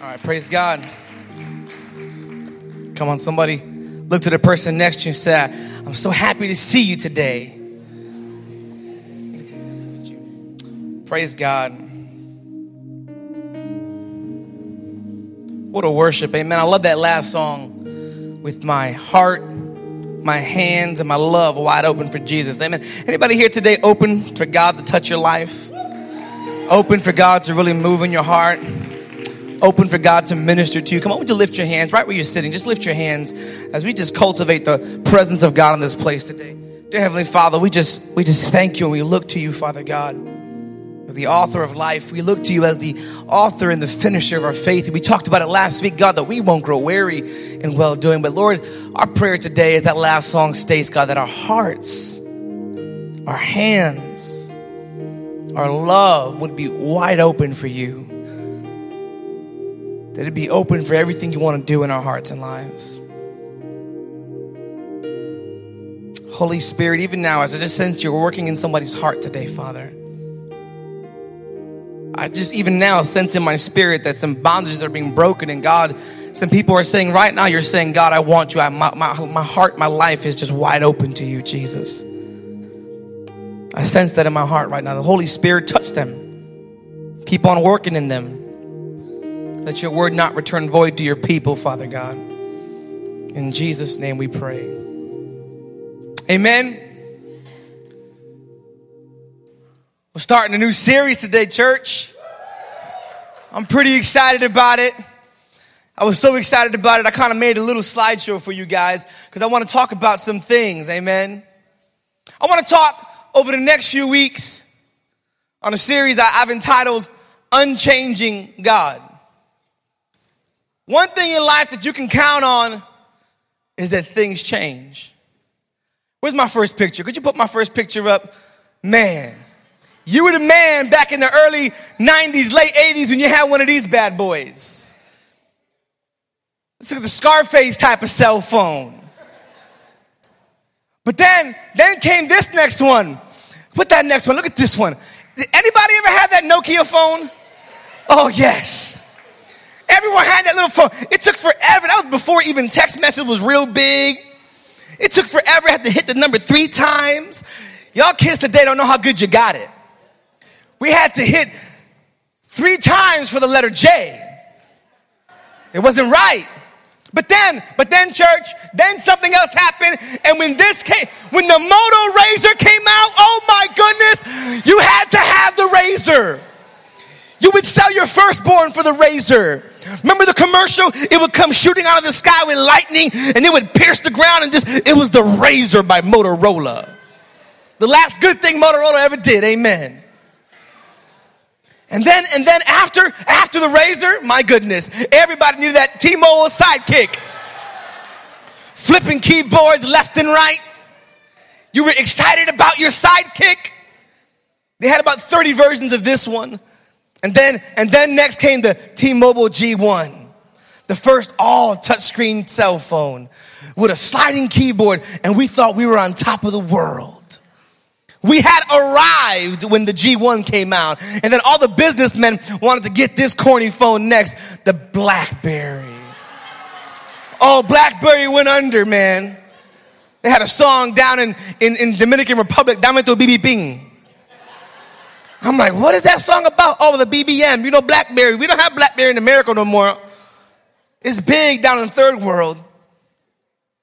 All right, praise God. Come on, somebody look to the person next to you and say, I'm so happy to see you today. Praise God. What a worship, amen. I love that last song with my heart, my hands, and my love wide open for Jesus. Amen. Anybody here today open for God to touch your life? Open for God to really move in your heart? Open for God to minister to you. Come on, would you lift your hands right where you're sitting? Just lift your hands as we just cultivate the presence of God in this place today. Dear Heavenly Father, we just we just thank you and we look to you, Father God, as the author of life. We look to you as the author and the finisher of our faith. We talked about it last week, God, that we won't grow weary in well doing. But Lord, our prayer today is that last song states, God, that our hearts, our hands, our love would be wide open for you that it be open for everything you want to do in our hearts and lives. Holy Spirit, even now, as I just sense you're working in somebody's heart today, Father. I just even now sense in my spirit that some bondages are being broken, and God, some people are saying right now, you're saying, God, I want you. I, my, my, my heart, my life is just wide open to you, Jesus. I sense that in my heart right now. The Holy Spirit, touch them. Keep on working in them. Let your word not return void to your people, Father God. In Jesus' name we pray. Amen. We're starting a new series today, church. I'm pretty excited about it. I was so excited about it, I kind of made a little slideshow for you guys because I want to talk about some things. Amen. I want to talk over the next few weeks on a series I've entitled Unchanging God. One thing in life that you can count on is that things change. Where's my first picture? Could you put my first picture up? Man, you were the man back in the early 90s, late 80s when you had one of these bad boys. Let's look at the Scarface type of cell phone. But then, then came this next one. Put that next one. Look at this one. Anybody ever had that Nokia phone? Oh, yes. Everyone had that little phone. It took forever. That was before even text message was real big. It took forever. I had to hit the number three times. Y'all kids today don't know how good you got it. We had to hit three times for the letter J. It wasn't right. But then, but then, church, then something else happened. And when this came, when the Moto Razor came out, oh my goodness, you had to have the razor. You would sell your firstborn for the razor. Remember the commercial? It would come shooting out of the sky with lightning and it would pierce the ground and just, it was the razor by Motorola. The last good thing Motorola ever did, amen. And then, and then after, after the razor, my goodness, everybody knew that T-Mobile sidekick. Flipping keyboards left and right. You were excited about your sidekick. They had about 30 versions of this one. And then, and then next came the T-Mobile G1, the first all touchscreen cell phone with a sliding keyboard, and we thought we were on top of the world. We had arrived when the G1 came out, and then all the businessmen wanted to get this corny phone next, the Blackberry. Oh, Blackberry went under, man. They had a song down in, in, in Dominican Republic, Dame tu BB Ping. I'm like, what is that song about? Oh, the BBM, you know, Blackberry. We don't have Blackberry in America no more. It's big down in third world.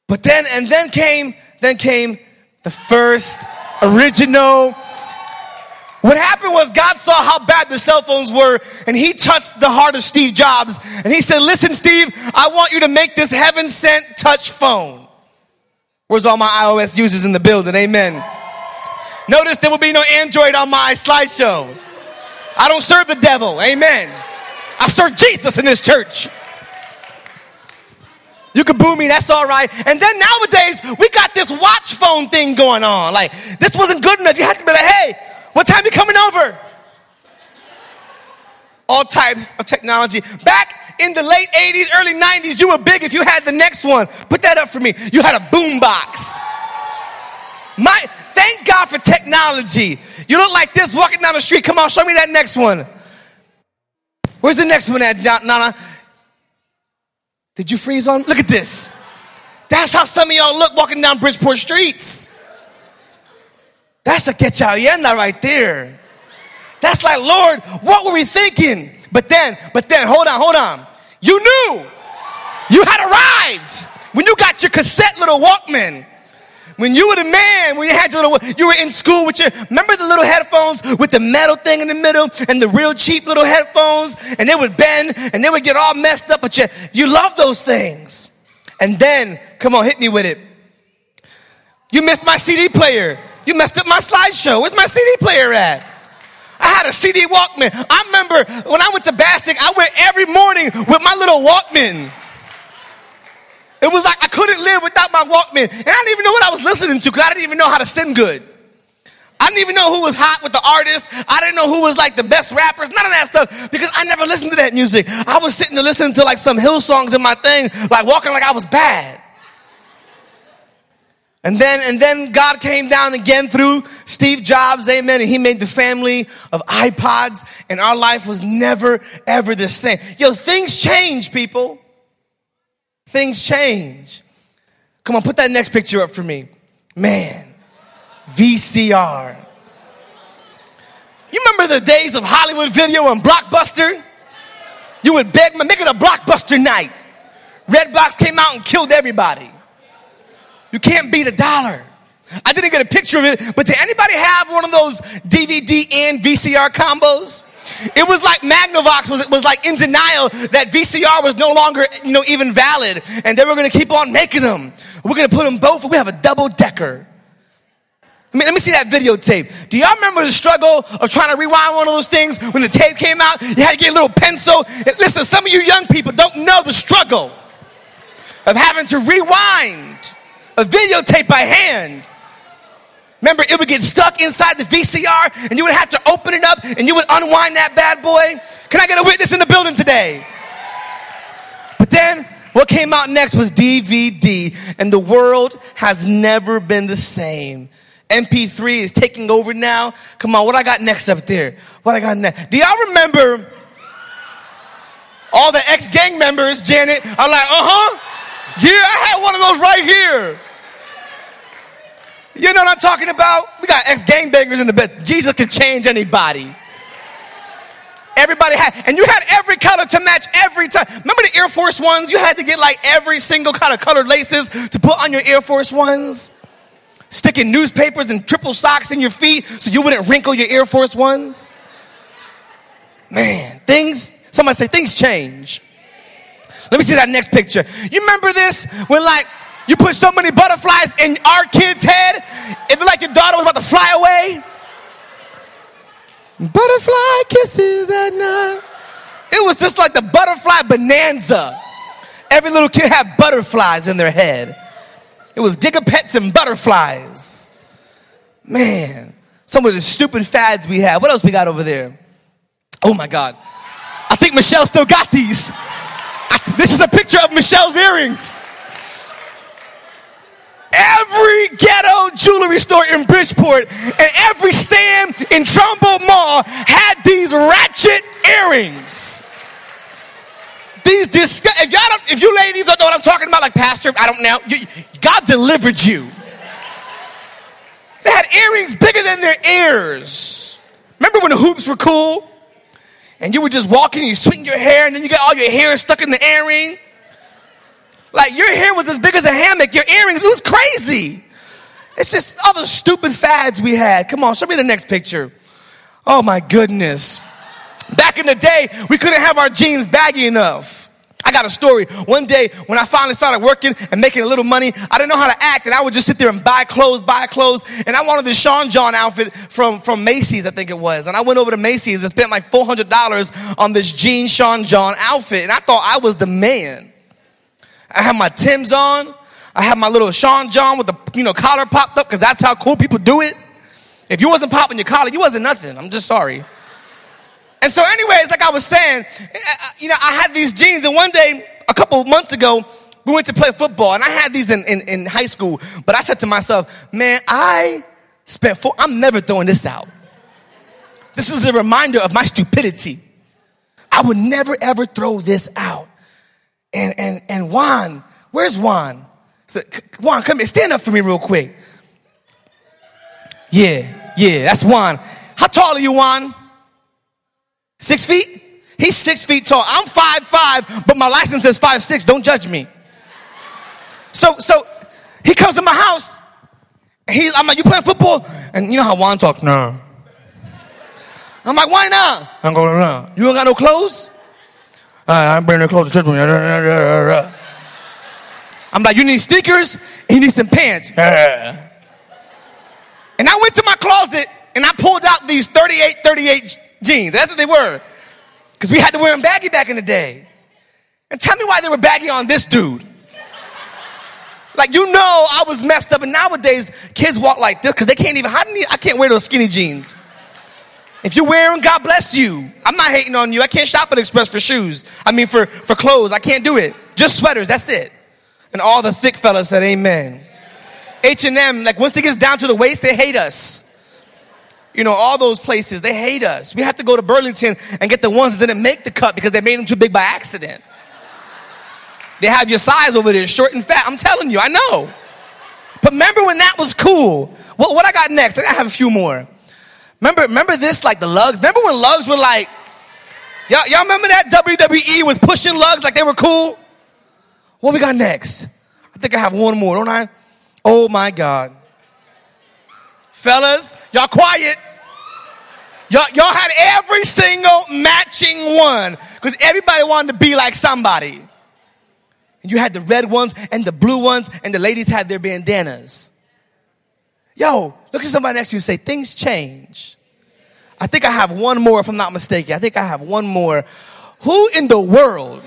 But then, and then came, then came the first original. What happened was God saw how bad the cell phones were and he touched the heart of Steve Jobs and he said, listen, Steve, I want you to make this heaven sent touch phone. Where's all my iOS users in the building? Amen. Notice there will be no Android on my slideshow. I don't serve the devil. Amen. I serve Jesus in this church. You can boo me, that's all right. And then nowadays, we got this watch phone thing going on. Like, this wasn't good enough. You have to be like, hey, what time you coming over? All types of technology. Back in the late 80s, early 90s, you were big if you had the next one. Put that up for me. You had a boom box. My, thank God for technology. You look like this walking down the street. Come on, show me that next one. Where's the next one at, Nana? Did you freeze on? Look at this. That's how some of y'all look walking down Bridgeport streets. That's a que right there. That's like, Lord, what were we thinking? But then, but then, hold on, hold on. You knew. You had arrived when you got your cassette little Walkman. When you were the man, when you had your little, you were in school with your, remember the little headphones with the metal thing in the middle and the real cheap little headphones and they would bend and they would get all messed up, but you, you love those things. And then, come on, hit me with it. You missed my CD player. You messed up my slideshow. Where's my CD player at? I had a CD Walkman. I remember when I went to Bassick, I went every morning with my little Walkman. It was like I couldn't live without my Walkman. And I didn't even know what I was listening to because I didn't even know how to sing good. I didn't even know who was hot with the artists. I didn't know who was like the best rappers, none of that stuff, because I never listened to that music. I was sitting to listen to like some hill songs in my thing, like walking like I was bad. And then, and then God came down again through Steve Jobs, amen, and he made the family of iPods, and our life was never, ever the same. Yo, things change, people. Things change. Come on, put that next picture up for me. Man, VCR. You remember the days of Hollywood video and Blockbuster? You would beg, make it a Blockbuster night. Redbox came out and killed everybody. You can't beat a dollar. I didn't get a picture of it, but did anybody have one of those DVD and VCR combos? It was like Magnavox was, was like in denial that VCR was no longer, you know, even valid. And they were going to keep on making them. We're going to put them both. We have a double decker. I mean, let me see that videotape. Do y'all remember the struggle of trying to rewind one of those things when the tape came out? You had to get a little pencil. And listen, some of you young people don't know the struggle of having to rewind a videotape by hand. Remember, it would get stuck inside the VCR and you would have to open it up and you would unwind that bad boy. Can I get a witness in the building today? But then what came out next was DVD, and the world has never been the same. MP3 is taking over now. Come on, what I got next up there? What I got next? Do y'all remember all the ex gang members, Janet, are like, uh huh. Yeah, I had one of those right here. You know what I'm talking about? We got ex gangbangers in the bed. Jesus can change anybody. Everybody had, and you had every color to match every time. Remember the Air Force Ones? You had to get like every single kind of colored laces to put on your Air Force Ones. Sticking newspapers and triple socks in your feet so you wouldn't wrinkle your Air Force Ones. Man, things, somebody say things change. Let me see that next picture. You remember this when like you put so many butterflies in our kid's head, it looked like your daughter was about to fly away. Butterfly kisses at night. It was just like the butterfly bonanza. Every little kid had butterflies in their head. It was Giga Pets and butterflies. Man, some of the stupid fads we had. What else we got over there? Oh my God. I think Michelle still got these. I, this is a picture of Michelle's earrings. Every ghetto jewelry store in Bridgeport and every stand in Trumbull Mall had these ratchet earrings. These disgust. If y'all don't, if you ladies don't know what I'm talking about, like Pastor, I don't know. You, God delivered you. They had earrings bigger than their ears. Remember when the hoops were cool? And you were just walking and you swing your hair and then you got all your hair stuck in the earring. Like your hair was as big as a hammock, your earrings, it was crazy. It's just all the stupid fads we had. Come on, show me the next picture. Oh my goodness. Back in the day, we couldn't have our jeans baggy enough. I got a story. One day when I finally started working and making a little money, I didn't know how to act and I would just sit there and buy clothes, buy clothes. And I wanted this Sean John outfit from, from Macy's, I think it was. And I went over to Macy's and spent like $400 on this jean Sean John outfit. And I thought I was the man. I had my Tim's on. I had my little Sean John with the you know collar popped up because that's how cool people do it. If you wasn't popping your collar, you wasn't nothing. I'm just sorry. And so, anyways, like I was saying, eh, eh, you know, I had these jeans, and one day, a couple months ago, we went to play football, and I had these in, in, in high school. But I said to myself, man, I spent four, I'm never throwing this out. This is a reminder of my stupidity. I would never ever throw this out. And, and, and Juan, where's Juan? So, Juan, come here, stand up for me real quick. Yeah, yeah, that's Juan. How tall are you, Juan? Six feet? He's six feet tall. I'm five five, but my license says five six. Don't judge me. So, so he comes to my house. He's, I'm like, you playing football? And you know how Juan talks? No. I'm like, why not? I'm going, no. You ain't got no clothes? I'm bringing the clothes to church. I'm like, you need sneakers and you need some pants. and I went to my closet and I pulled out these 38, 38 jeans. That's what they were. Because we had to wear them baggy back in the day. And tell me why they were baggy on this dude. Like, you know, I was messed up. And nowadays, kids walk like this because they can't even, how do I can't wear those skinny jeans. If you wear them, God bless you. I'm not hating on you. I can't shop at Express for shoes. I mean, for, for clothes. I can't do it. Just sweaters. That's it. And all the thick fellas said amen. H&M, like once it gets down to the waist, they hate us. You know, all those places, they hate us. We have to go to Burlington and get the ones that didn't make the cut because they made them too big by accident. They have your size over there, short and fat. I'm telling you, I know. But remember when that was cool? What, what I got next? I have a few more. Remember, remember this, like the Lugz? Remember when Lugz were like, y'all, y'all remember that WWE was pushing Lugz like they were cool? What we got next? I think I have one more, don't I? Oh my God. Fellas, y'all quiet. Y'all, y'all had every single matching one because everybody wanted to be like somebody. And you had the red ones and the blue ones, and the ladies had their bandanas. Yo, look at somebody next to you and say, Things change. I think I have one more, if I'm not mistaken. I think I have one more. Who in the world?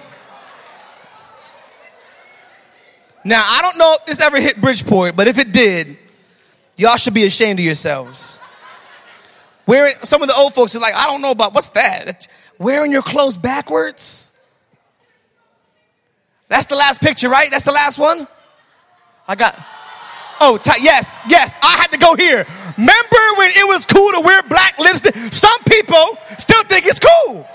Now, I don't know if this ever hit Bridgeport, but if it did, y'all should be ashamed of yourselves. Wearing, some of the old folks are like, I don't know about what's that? Wearing your clothes backwards? That's the last picture, right? That's the last one? I got. Oh, t- yes, yes, I had to go here. Remember when it was cool to wear black lipstick? Some people still think it's cool.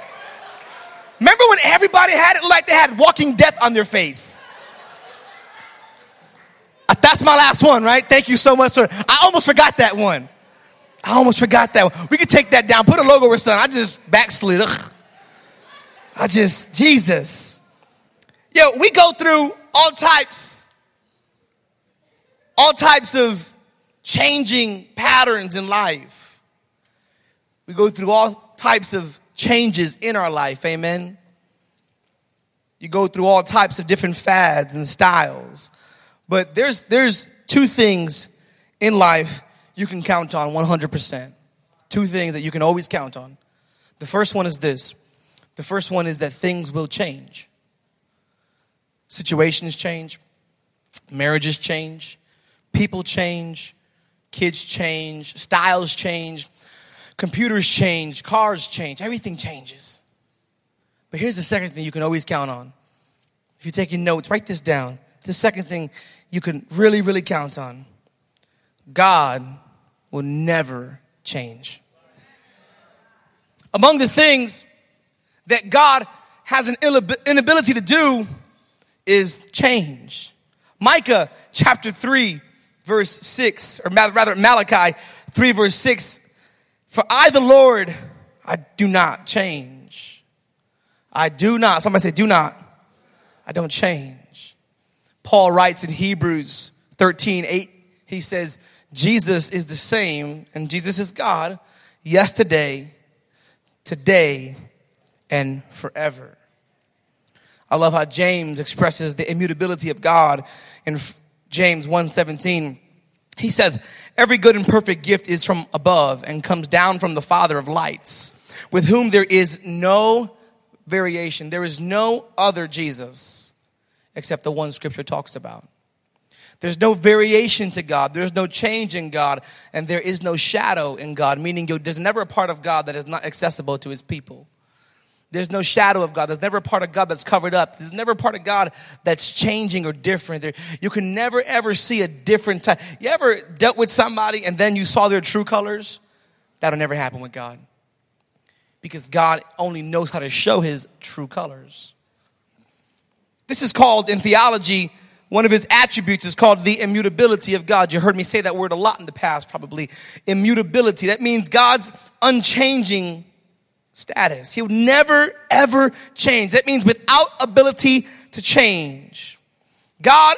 Remember when everybody had it like they had walking death on their face? Uh, that's my last one, right? Thank you so much, sir. I almost forgot that one. I almost forgot that one. We could take that down, put a logo or something. I just backslid. Ugh. I just, Jesus. Yo, we go through all types, all types of changing patterns in life. We go through all types of changes in our life. Amen. You go through all types of different fads and styles. But there's, there's two things in life you can count on 100%. Two things that you can always count on. The first one is this the first one is that things will change. Situations change, marriages change, people change, kids change, styles change, computers change, cars change, everything changes. But here's the second thing you can always count on. If you're taking notes, write this down. The second thing you can really, really count on God will never change. Among the things that God has an inability to do is change. Micah chapter 3, verse 6, or rather Malachi 3, verse 6 For I, the Lord, I do not change. I do not. Somebody say, do not. I don't change. Paul writes in Hebrews 13, 8, he says, Jesus is the same, and Jesus is God yesterday, today, and forever. I love how James expresses the immutability of God in James 1:17. He says, "Every good and perfect gift is from above and comes down from the Father of lights, with whom there is no variation. There is no other Jesus except the one scripture talks about. There's no variation to God. There's no change in God. And there is no shadow in God, meaning there's never a part of God that is not accessible to his people. There's no shadow of God. There's never a part of God that's covered up. There's never a part of God that's changing or different. There, you can never ever see a different type. You ever dealt with somebody and then you saw their true colors? That'll never happen with God. Because God only knows how to show his true colors. This is called in theology, one of his attributes is called the immutability of God. You heard me say that word a lot in the past, probably. Immutability. That means God's unchanging status. He'll never, ever change. That means without ability to change. God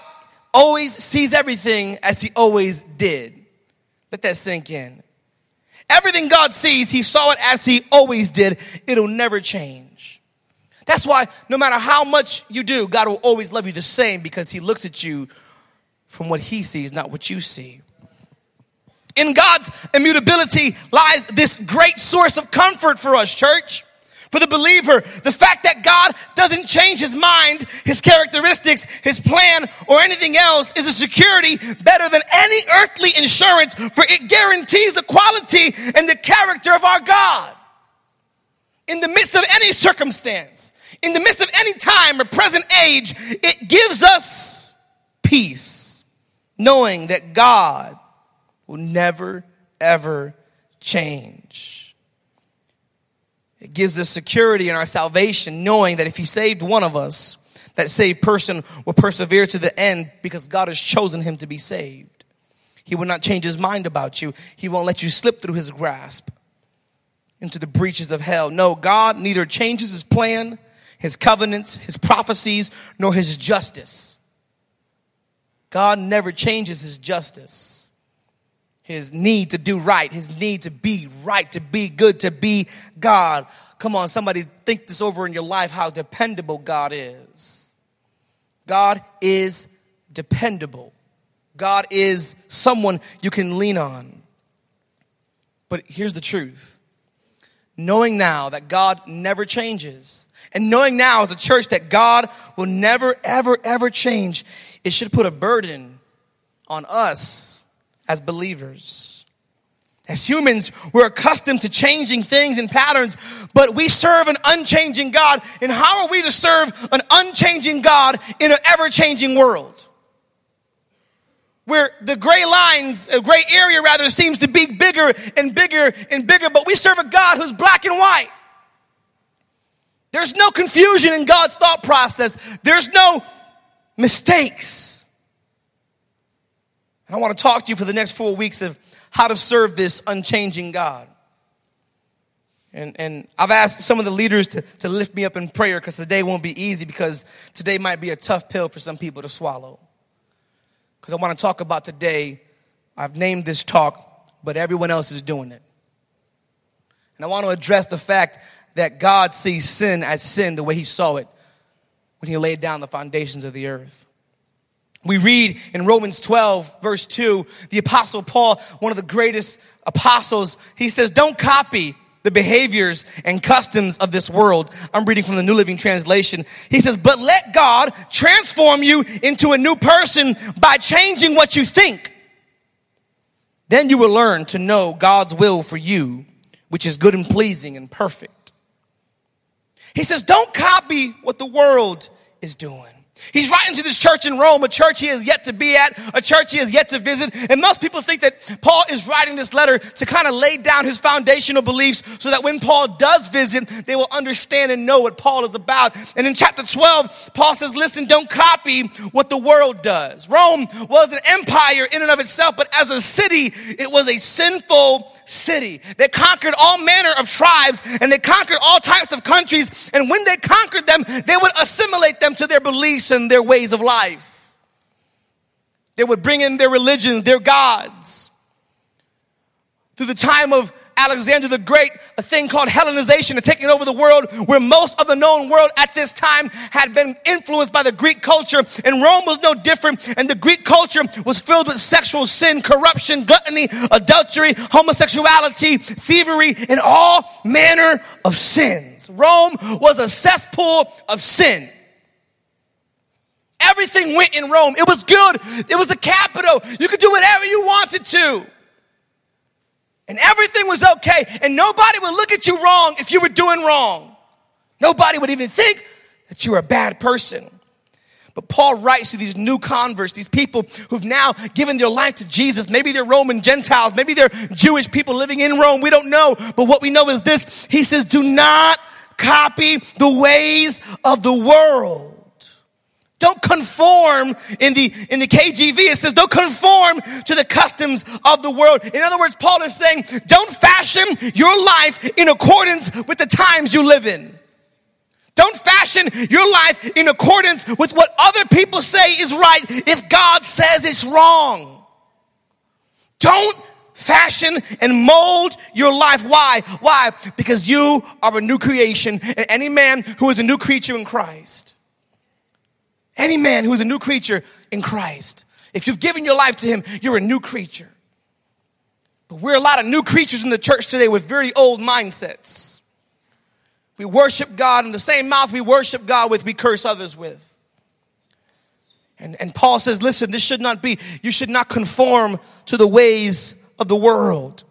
always sees everything as he always did. Let that sink in. Everything God sees, he saw it as he always did. It'll never change. That's why no matter how much you do, God will always love you the same because he looks at you from what he sees, not what you see. In God's immutability lies this great source of comfort for us, church. For the believer, the fact that God doesn't change his mind, his characteristics, his plan, or anything else is a security better than any earthly insurance, for it guarantees the quality and the character of our God. In the midst of any circumstance, in the midst of any time or present age, it gives us peace, knowing that God will never, ever change. It gives us security in our salvation, knowing that if He saved one of us, that saved person will persevere to the end because God has chosen him to be saved. He will not change his mind about you. He won't let you slip through his grasp into the breaches of hell. No, God neither changes his plan, his covenants, his prophecies, nor his justice. God never changes his justice his need to do right, his need to be right, to be good, to be God. Come on, somebody think this over in your life how dependable God is. God is dependable. God is someone you can lean on. But here's the truth knowing now that God never changes, and knowing now as a church that God will never, ever, ever change, it should put a burden on us as believers. As humans, we're accustomed to changing things and patterns, but we serve an unchanging God. And how are we to serve an unchanging God in an ever changing world? Where the gray lines, a gray area rather, seems to be bigger and bigger and bigger, but we serve a God who's black and white. There's no confusion in God's thought process, there's no mistakes. And I want to talk to you for the next four weeks of how to serve this unchanging God. And, and I've asked some of the leaders to, to lift me up in prayer because today won't be easy because today might be a tough pill for some people to swallow. Because I want to talk about today, I've named this talk, but everyone else is doing it. And I want to address the fact that God sees sin as sin the way he saw it when he laid down the foundations of the earth. We read in Romans 12, verse 2, the apostle Paul, one of the greatest apostles, he says, Don't copy the behaviors and customs of this world. I'm reading from the New Living Translation. He says, But let God transform you into a new person by changing what you think. Then you will learn to know God's will for you, which is good and pleasing and perfect. He says, Don't copy what the world is doing. He's writing to this church in Rome, a church he has yet to be at, a church he has yet to visit. And most people think that Paul is writing this letter to kind of lay down his foundational beliefs so that when Paul does visit, they will understand and know what Paul is about. And in chapter 12, Paul says, listen, don't copy what the world does. Rome was an empire in and of itself, but as a city, it was a sinful city. They conquered all manner of tribes and they conquered all types of countries. And when they conquered them, they would assimilate them to their beliefs and their ways of life. They would bring in their religions, their gods. Through the time of Alexander the Great, a thing called Hellenization and taking over the world, where most of the known world at this time had been influenced by the Greek culture, and Rome was no different. And the Greek culture was filled with sexual sin, corruption, gluttony, adultery, homosexuality, thievery, and all manner of sins. Rome was a cesspool of sin. Everything went in Rome. It was good. It was the capital. You could do whatever you wanted to. And everything was okay. And nobody would look at you wrong if you were doing wrong. Nobody would even think that you were a bad person. But Paul writes to these new converts, these people who've now given their life to Jesus. Maybe they're Roman Gentiles. Maybe they're Jewish people living in Rome. We don't know. But what we know is this. He says, do not copy the ways of the world. Don't conform in the, in the KJV. It says don't conform to the customs of the world. In other words, Paul is saying don't fashion your life in accordance with the times you live in. Don't fashion your life in accordance with what other people say is right if God says it's wrong. Don't fashion and mold your life. Why? Why? Because you are a new creation and any man who is a new creature in Christ. Any man who is a new creature in Christ. If you've given your life to him, you're a new creature. But we're a lot of new creatures in the church today with very old mindsets. We worship God in the same mouth we worship God with, we curse others with. And, and Paul says, listen, this should not be. You should not conform to the ways of the world.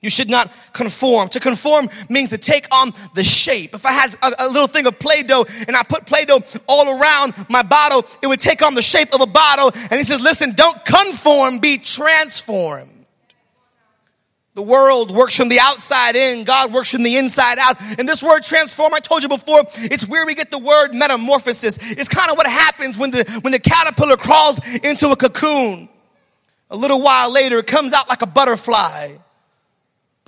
You should not conform. To conform means to take on the shape. If I had a, a little thing of Play Doh and I put Play Doh all around my bottle, it would take on the shape of a bottle. And he says, listen, don't conform, be transformed. The world works from the outside in. God works from the inside out. And this word transform, I told you before, it's where we get the word metamorphosis. It's kind of what happens when the, when the caterpillar crawls into a cocoon. A little while later, it comes out like a butterfly.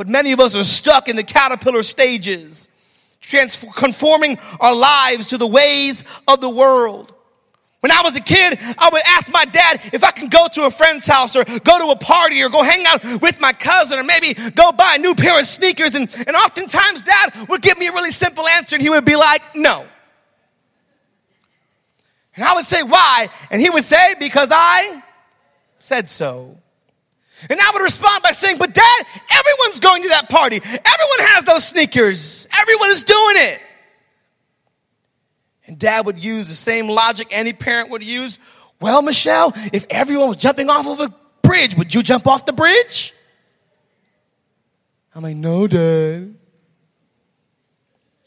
But many of us are stuck in the caterpillar stages, conforming our lives to the ways of the world. When I was a kid, I would ask my dad if I can go to a friend's house or go to a party or go hang out with my cousin or maybe go buy a new pair of sneakers. And, and oftentimes dad would give me a really simple answer and he would be like, no. And I would say, why? And he would say, because I said so. And I would respond by saying, but dad, everyone's going to that party. Everyone has those sneakers. Everyone is doing it. And dad would use the same logic any parent would use. Well, Michelle, if everyone was jumping off of a bridge, would you jump off the bridge? I'm like, no, dad.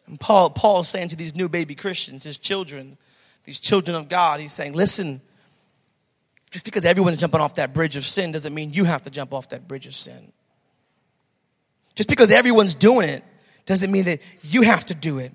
And Paul, Paul's saying to these new baby Christians, his children, these children of God, he's saying, listen, just because everyone's jumping off that bridge of sin doesn't mean you have to jump off that bridge of sin. Just because everyone's doing it doesn't mean that you have to do it.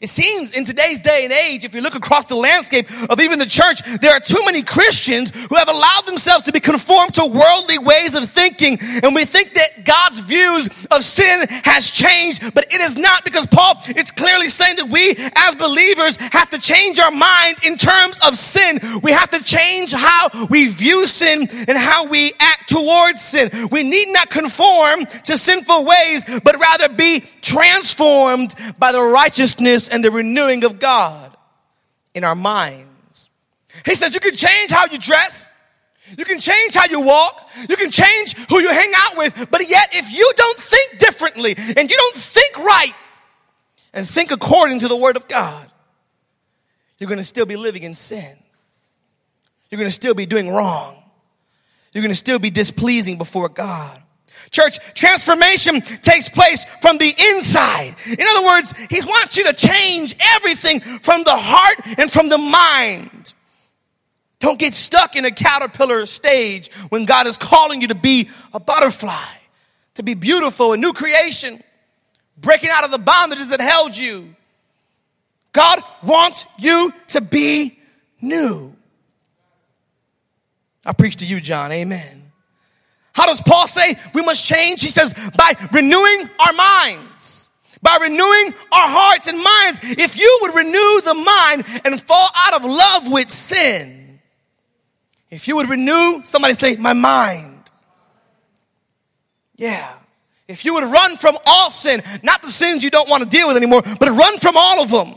It seems in today's day and age, if you look across the landscape of even the church, there are too many Christians who have allowed themselves to be conformed to worldly ways of thinking. And we think that God's views of sin has changed, but it is not because Paul, it's clearly saying that we as believers have to change our mind in terms of sin. We have to change how we view sin and how we act towards sin. We need not conform to sinful ways, but rather be transformed by the righteousness and the renewing of God in our minds. He says you can change how you dress. You can change how you walk. You can change who you hang out with. But yet, if you don't think differently and you don't think right and think according to the word of God, you're going to still be living in sin. You're going to still be doing wrong. You're going to still be displeasing before God. Church, transformation takes place from the inside. In other words, He wants you to change everything from the heart and from the mind. Don't get stuck in a caterpillar stage when God is calling you to be a butterfly, to be beautiful, a new creation, breaking out of the bondages that held you. God wants you to be new. I preach to you, John. Amen. How does Paul say we must change? He says, by renewing our minds. By renewing our hearts and minds. If you would renew the mind and fall out of love with sin, if you would renew, somebody say, my mind. Yeah. If you would run from all sin, not the sins you don't want to deal with anymore, but run from all of them.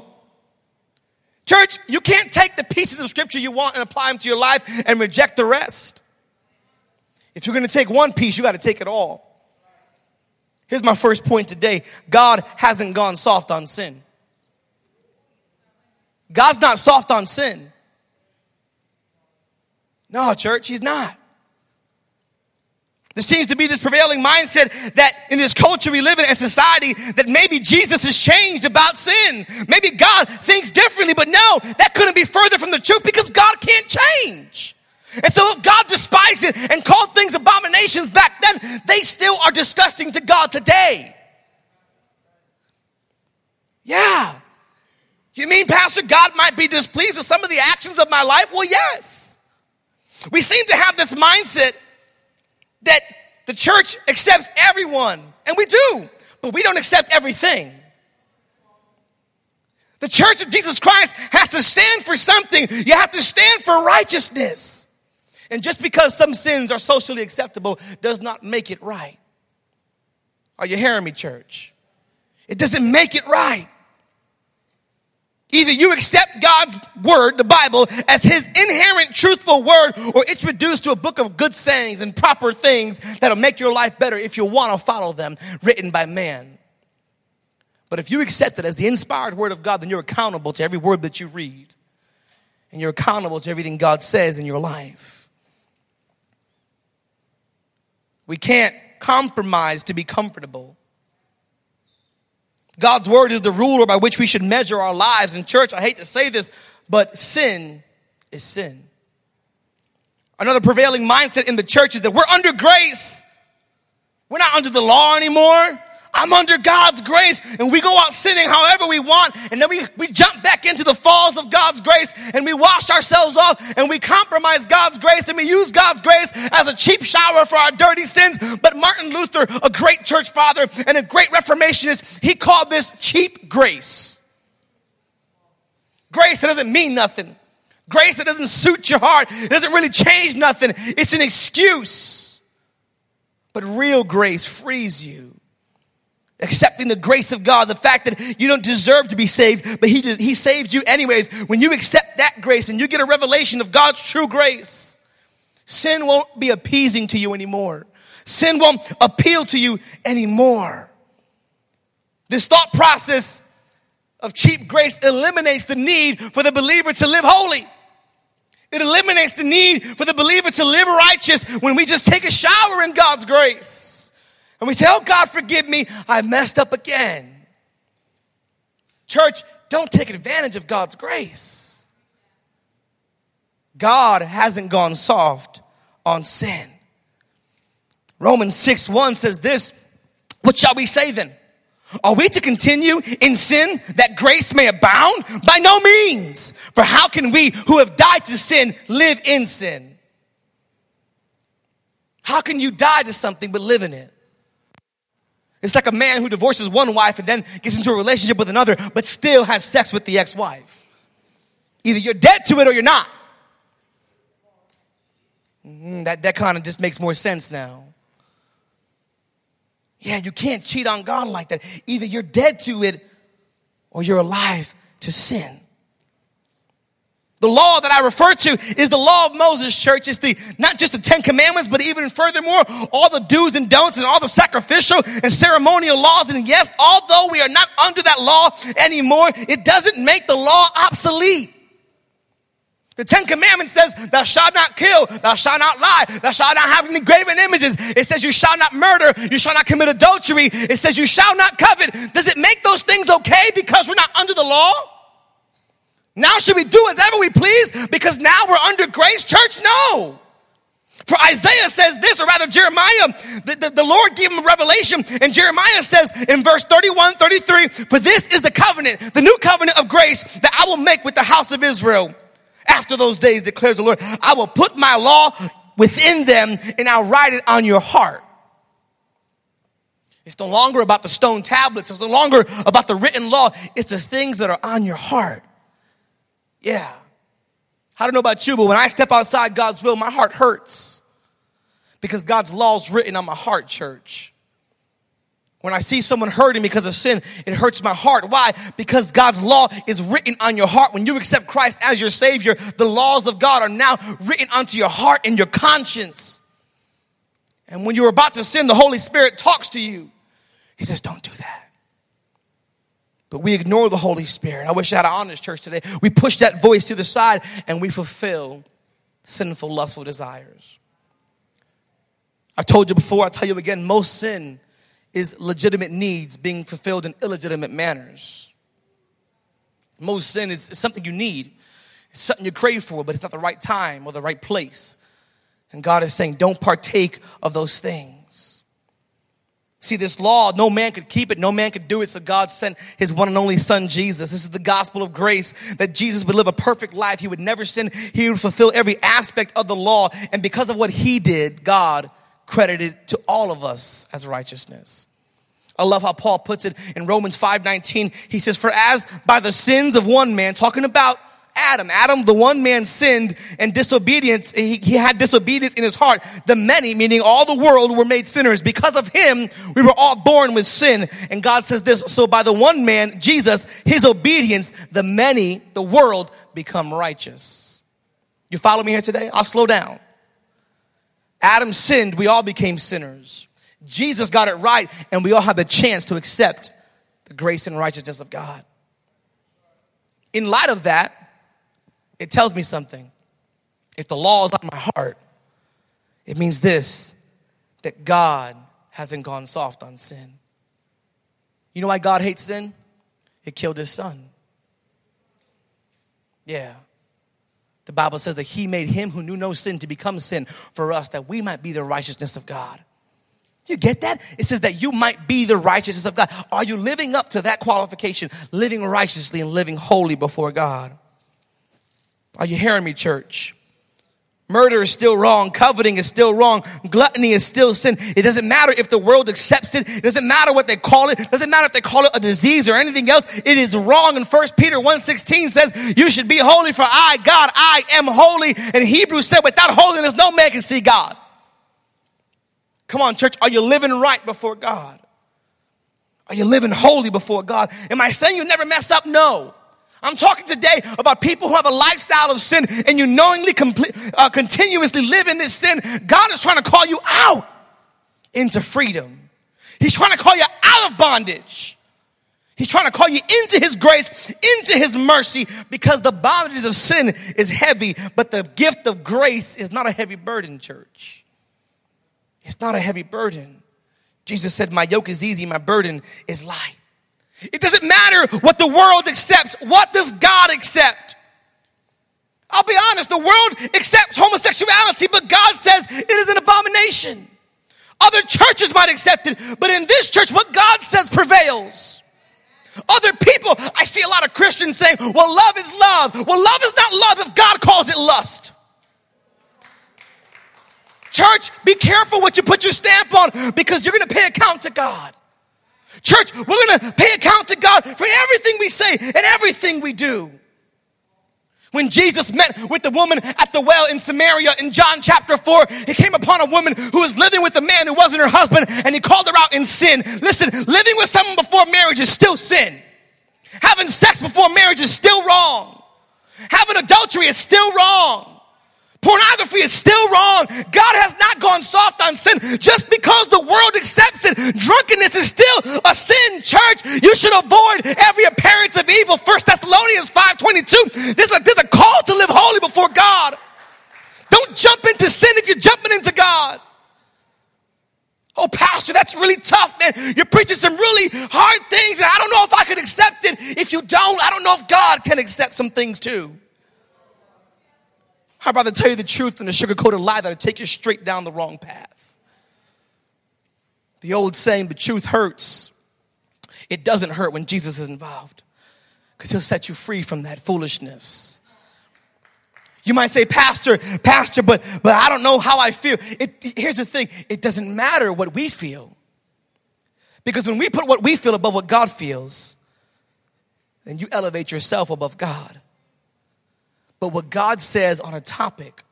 Church, you can't take the pieces of scripture you want and apply them to your life and reject the rest. If you're going to take one piece, you got to take it all. Here's my first point today God hasn't gone soft on sin. God's not soft on sin. No, church, He's not. There seems to be this prevailing mindset that in this culture we live in and society that maybe Jesus has changed about sin. Maybe God thinks differently, but no, that couldn't be further from the truth because God can't change. And so if God despised it and called things abominations back then, they still are disgusting to God today. Yeah. You mean, Pastor, God might be displeased with some of the actions of my life. Well, yes. We seem to have this mindset that the church accepts everyone, and we do, but we don't accept everything. The church of Jesus Christ has to stand for something. You have to stand for righteousness. And just because some sins are socially acceptable does not make it right. Are you hearing me, church? It doesn't make it right. Either you accept God's word, the Bible, as his inherent truthful word, or it's reduced to a book of good sayings and proper things that'll make your life better if you want to follow them, written by man. But if you accept it as the inspired word of God, then you're accountable to every word that you read. And you're accountable to everything God says in your life. We can't compromise to be comfortable. God's word is the ruler by which we should measure our lives. In church, I hate to say this, but sin is sin. Another prevailing mindset in the church is that we're under grace. We're not under the law anymore. I'm under God's grace and we go out sinning however we want and then we, we jump back into the falls of God's grace and we wash ourselves off and we compromise God's grace and we use God's grace as a cheap shower for our dirty sins. But Martin Luther, a great church father and a great reformationist, he called this cheap grace. Grace that doesn't mean nothing. Grace that doesn't suit your heart. It doesn't really change nothing. It's an excuse. But real grace frees you accepting the grace of God, the fact that you don't deserve to be saved, but he, just, he saved you anyways. When you accept that grace and you get a revelation of God's true grace, sin won't be appeasing to you anymore. Sin won't appeal to you anymore. This thought process of cheap grace eliminates the need for the believer to live holy. It eliminates the need for the believer to live righteous when we just take a shower in God's grace. And we say, Oh God, forgive me, I messed up again. Church, don't take advantage of God's grace. God hasn't gone soft on sin. Romans 6 1 says this What shall we say then? Are we to continue in sin that grace may abound? By no means. For how can we who have died to sin live in sin? How can you die to something but live in it? It's like a man who divorces one wife and then gets into a relationship with another, but still has sex with the ex wife. Either you're dead to it or you're not. Mm, that, that kind of just makes more sense now. Yeah, you can't cheat on God like that. Either you're dead to it or you're alive to sin. The law that I refer to is the law of Moses, church. It's the, not just the Ten Commandments, but even furthermore, all the do's and don'ts and all the sacrificial and ceremonial laws. And yes, although we are not under that law anymore, it doesn't make the law obsolete. The Ten Commandments says, thou shalt not kill, thou shalt not lie, thou shalt not have any graven images. It says you shall not murder, you shall not commit adultery. It says you shall not covet. Does it make those things okay because we're not under the law? Now should we do as ever we please because now we're under grace? Church, no. For Isaiah says this, or rather Jeremiah, the, the, the, Lord gave him a revelation, and Jeremiah says in verse 31, 33, For this is the covenant, the new covenant of grace that I will make with the house of Israel. After those days, declares the Lord, I will put my law within them and I'll write it on your heart. It's no longer about the stone tablets, it's no longer about the written law, it's the things that are on your heart. Yeah. I don't know about you, but when I step outside God's will, my heart hurts because God's law is written on my heart, church. When I see someone hurting because of sin, it hurts my heart. Why? Because God's law is written on your heart. When you accept Christ as your Savior, the laws of God are now written onto your heart and your conscience. And when you're about to sin, the Holy Spirit talks to you. He says, Don't do that. But we ignore the Holy Spirit. I wish I had an honest church today. We push that voice to the side and we fulfill sinful, lustful desires. I've told you before, I'll tell you again, most sin is legitimate needs being fulfilled in illegitimate manners. Most sin is, something you need, it's something you crave for, but it's not the right time or the right place. And God is saying, don't partake of those things. See, this law, no man could keep it, no man could do it, so God sent his one and only son, Jesus. This is the gospel of grace that Jesus would live a perfect life. He would never sin. He would fulfill every aspect of the law. And because of what he did, God credited to all of us as righteousness. I love how Paul puts it in Romans 5:19. He says, "For as by the sins of one man, talking about Adam. Adam, the one man sinned and disobedience, he, he, had disobedience in his heart. The many, meaning all the world, were made sinners. Because of him, we were all born with sin. And God says this, so by the one man, Jesus, his obedience, the many, the world, become righteous. You follow me here today? I'll slow down. Adam sinned, we all became sinners. Jesus got it right, and we all have the chance to accept the grace and righteousness of God. In light of that, it tells me something. If the law is on my heart, it means this that God hasn't gone soft on sin. You know why God hates sin? It killed his son. Yeah. The Bible says that he made him who knew no sin to become sin for us that we might be the righteousness of God. You get that? It says that you might be the righteousness of God. Are you living up to that qualification? Living righteously and living holy before God. Are you hearing me, church? Murder is still wrong. Coveting is still wrong. Gluttony is still sin. It doesn't matter if the world accepts it. It doesn't matter what they call it. It doesn't matter if they call it a disease or anything else. It is wrong. And 1 Peter 1.16 says, you should be holy for I, God, I am holy. And Hebrews said, without holiness, no man can see God. Come on, church. Are you living right before God? Are you living holy before God? Am I saying you never mess up? No. I'm talking today about people who have a lifestyle of sin and you knowingly, complete, uh, continuously live in this sin. God is trying to call you out into freedom. He's trying to call you out of bondage. He's trying to call you into His grace, into His mercy, because the bondage of sin is heavy, but the gift of grace is not a heavy burden, church. It's not a heavy burden. Jesus said, My yoke is easy, my burden is light. It doesn't matter what the world accepts. What does God accept? I'll be honest, the world accepts homosexuality, but God says it is an abomination. Other churches might accept it, but in this church, what God says prevails. Other people, I see a lot of Christians saying, well, love is love. Well, love is not love if God calls it lust. Church, be careful what you put your stamp on because you're going to pay account to God. Church, we're going to pay account to God for everything we say and everything we do. When Jesus met with the woman at the well in Samaria in John chapter 4, he came upon a woman who was living with a man who wasn't her husband and he called her out in sin. Listen, living with someone before marriage is still sin. Having sex before marriage is still wrong. Having adultery is still wrong. Pornography is still wrong. God has not gone soft on sin just because the world accepts it. Drunkenness is still a sin, church. You should avoid every appearance of evil. First Thessalonians 5.22. There's a, there's a call to live holy before God. Don't jump into sin if you're jumping into God. Oh, pastor, that's really tough, man. You're preaching some really hard things, and I don't know if I can accept it. If you don't, I don't know if God can accept some things too. I'd rather tell you the truth than a sugar-coated lie that'll take you straight down the wrong path. The old saying, the truth hurts. It doesn't hurt when Jesus is involved because he'll set you free from that foolishness. You might say, Pastor, Pastor, but, but I don't know how I feel. It, here's the thing it doesn't matter what we feel. Because when we put what we feel above what God feels, then you elevate yourself above God but what God says on a topic.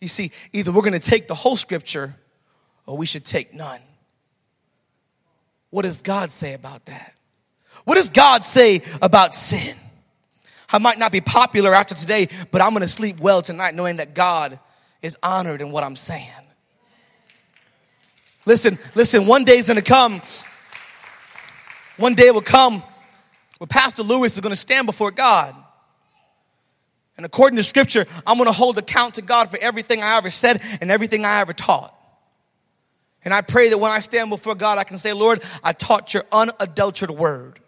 You see, either we're going to take the whole scripture or we should take none. What does God say about that? What does God say about sin? I might not be popular after today, but I'm going to sleep well tonight knowing that God is honored in what I'm saying. Listen, listen, one day is going to come. One day will come where Pastor Lewis is going to stand before God. And according to scripture, I'm going to hold account to God for everything I ever said and everything I ever taught. And I pray that when I stand before God, I can say, Lord, I taught your unadulterated word.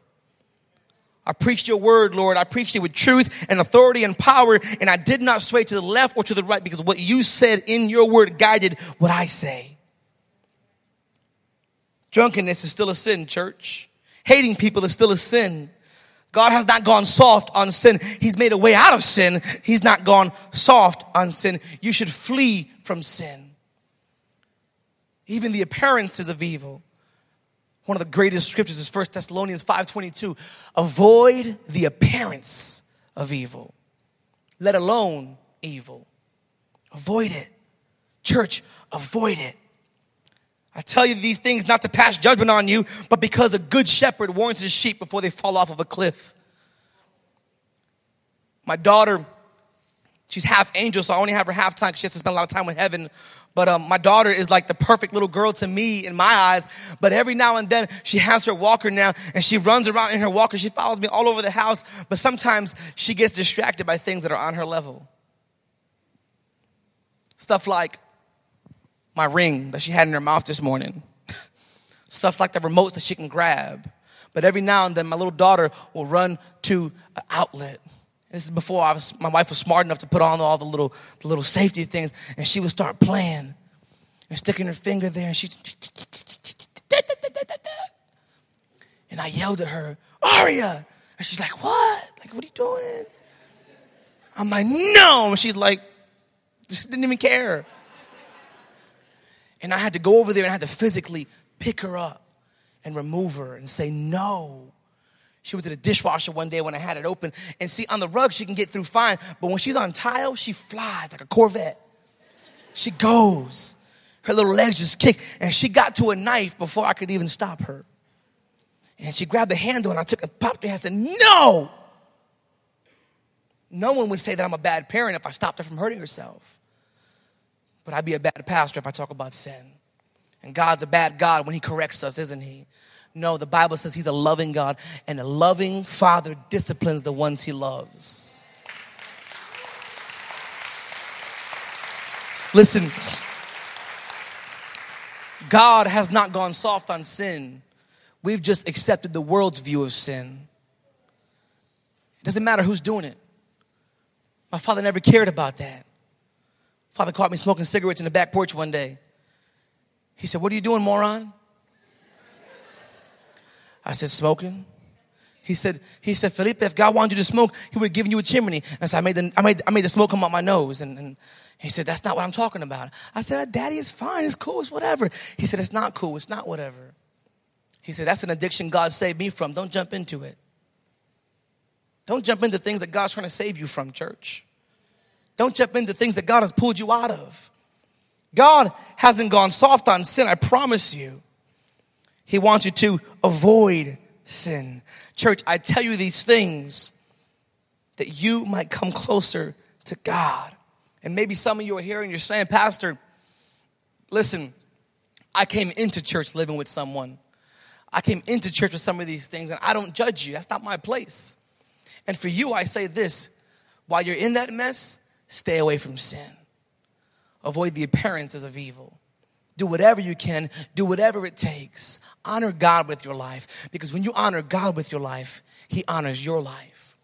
I preached your word, Lord. I preached it with truth and authority and power, and I did not sway to the left or to the right because what you said in your word guided what I say. Drunkenness is still a sin, church. Hating people is still a sin. God has not gone soft on sin. He's made a way out of sin. He's not gone soft on sin. You should flee from sin. Even the appearances of evil. One of the greatest scriptures is 1 Thessalonians 5:22. Avoid the appearance of evil, let alone evil. Avoid it. Church, avoid it. I tell you these things not to pass judgment on you, but because a good shepherd warns his sheep before they fall off of a cliff. My daughter, she's half angel, so I only have her half time because she has to spend a lot of time with heaven. But um, my daughter is like the perfect little girl to me in my eyes. But every now and then she has her walker now and she runs around in her walker. She follows me all over the house. But sometimes she gets distracted by things that are on her level. Stuff like my ring that she had in her mouth this morning. Stuff like the remotes that she can grab. But every now and then, my little daughter will run to an outlet. This is before I was, my wife was smart enough to put on all the little, the little safety things, and she would start playing and sticking her finger there, and she. And I yelled at her, Aria! And she's like, What? Like, what are you doing? I'm like, No! And she's like, she didn't even care. And I had to go over there and I had to physically pick her up and remove her and say, No. She went to the dishwasher one day when I had it open. And see, on the rug, she can get through fine. But when she's on tile, she flies like a Corvette. She goes. Her little legs just kick. And she got to a knife before I could even stop her. And she grabbed the handle and I took and popped her and I said, No! No one would say that I'm a bad parent if I stopped her from hurting herself. But I'd be a bad pastor if I talk about sin. And God's a bad God when He corrects us, isn't He? No, the Bible says He's a loving God, and a loving Father disciplines the ones He loves. Listen, God has not gone soft on sin. We've just accepted the world's view of sin. It doesn't matter who's doing it. My father never cared about that. Father caught me smoking cigarettes in the back porch one day. He said, What are you doing, moron? I said, Smoking. He said, he said, Felipe, if God wanted you to smoke, he would have given you a chimney. And so I made the, I made, I made the smoke come out my nose. And, and he said, that's not what I'm talking about. I said, Daddy, it's fine. It's cool. It's whatever. He said, it's not cool. It's not whatever. He said, that's an addiction God saved me from. Don't jump into it. Don't jump into things that God's trying to save you from, church. Don't jump into things that God has pulled you out of. God hasn't gone soft on sin, I promise you. He wants you to avoid sin. Church, I tell you these things that you might come closer to God. And maybe some of you are here and you're saying, Pastor, listen, I came into church living with someone. I came into church with some of these things, and I don't judge you. That's not my place. And for you, I say this while you're in that mess, Stay away from sin. Avoid the appearances of evil. Do whatever you can, do whatever it takes. Honor God with your life because when you honor God with your life, He honors your life.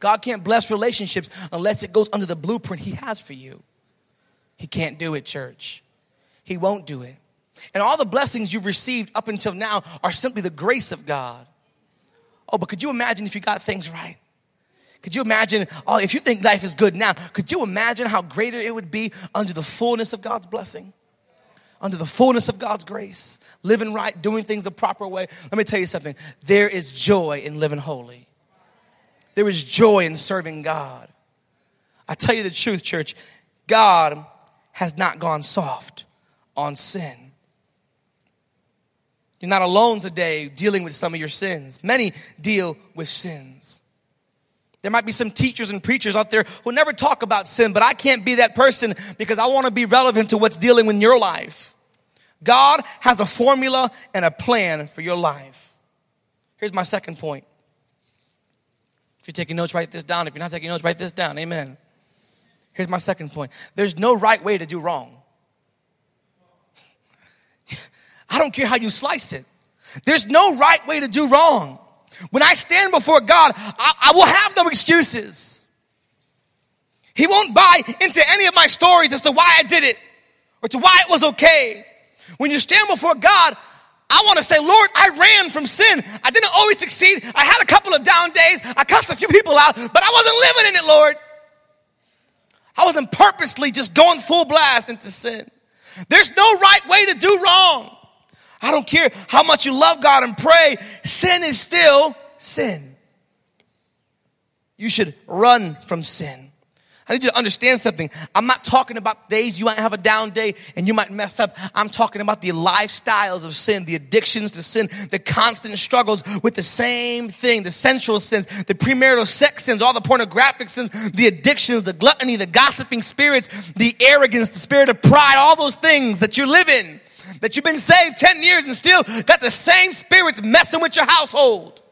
God can't bless relationships unless it goes under the blueprint He has for you. He can't do it, church. He won't do it. And all the blessings you've received up until now are simply the grace of God. Oh, but could you imagine if you got things right? Could you imagine, oh, if you think life is good now, could you imagine how greater it would be under the fullness of God's blessing? Under the fullness of God's grace, living right, doing things the proper way. Let me tell you something. There is joy in living holy. There is joy in serving God. I tell you the truth, church. God has not gone soft on sin. You're not alone today dealing with some of your sins. Many deal with sins. There might be some teachers and preachers out there who never talk about sin, but I can't be that person because I want to be relevant to what's dealing with your life. God has a formula and a plan for your life. Here's my second point. If you're taking notes, write this down. If you're not taking notes, write this down. Amen. Here's my second point. There's no right way to do wrong. I don't care how you slice it. There's no right way to do wrong. When I stand before God, I, I will have no excuses. He won't buy into any of my stories as to why I did it or to why it was okay. When you stand before God, I want to say, Lord, I ran from sin. I didn't always succeed. I had a couple of down days. I cussed a few people out, but I wasn't living in it, Lord. I wasn't purposely just going full blast into sin. There's no right way to do wrong. I don't care how much you love God and pray, sin is still sin. You should run from sin. I need you to understand something. I'm not talking about days you might have a down day and you might mess up. I'm talking about the lifestyles of sin, the addictions to sin, the constant struggles with the same thing, the sensual sins, the premarital sex sins, all the pornographic sins, the addictions, the gluttony, the gossiping spirits, the arrogance, the spirit of pride, all those things that you live in, that you've been saved 10 years and still got the same spirits messing with your household.